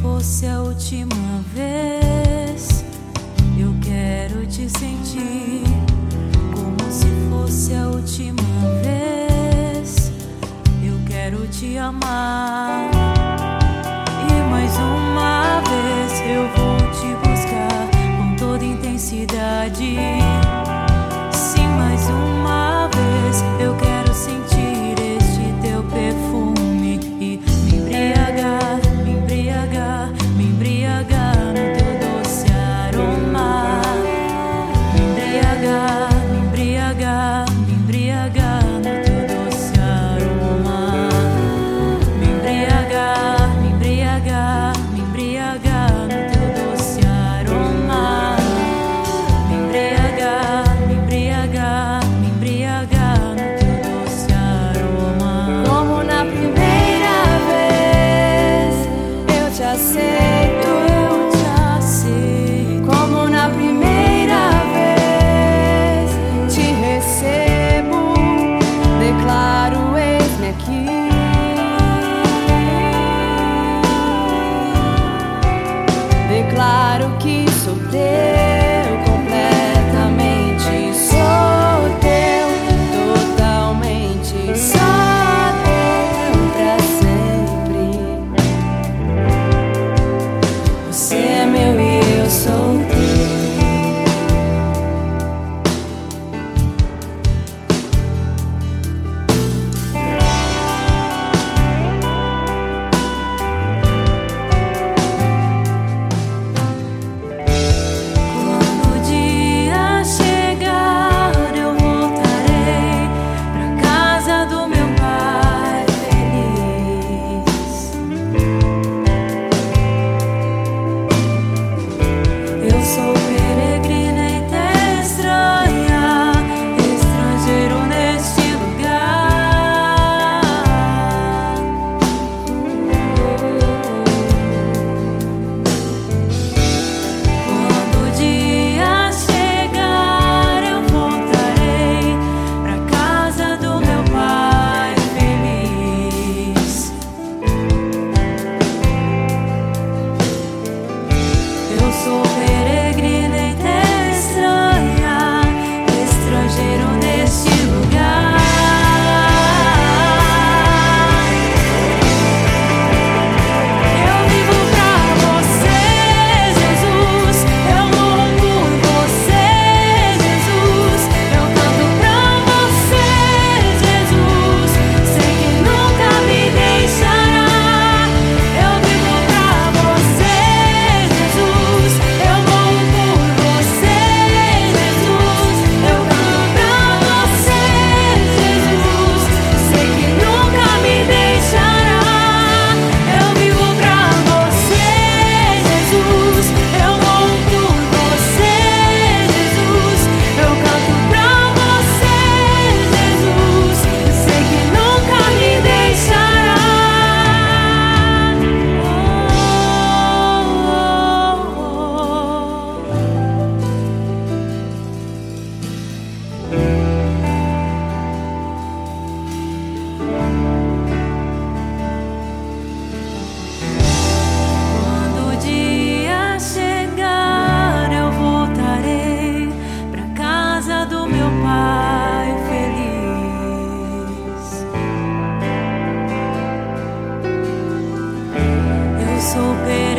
fosse a última vez, eu quero te sentir como se fosse a última vez. Eu quero te amar e mais uma vez eu vou te buscar com toda intensidade. so soul. so big.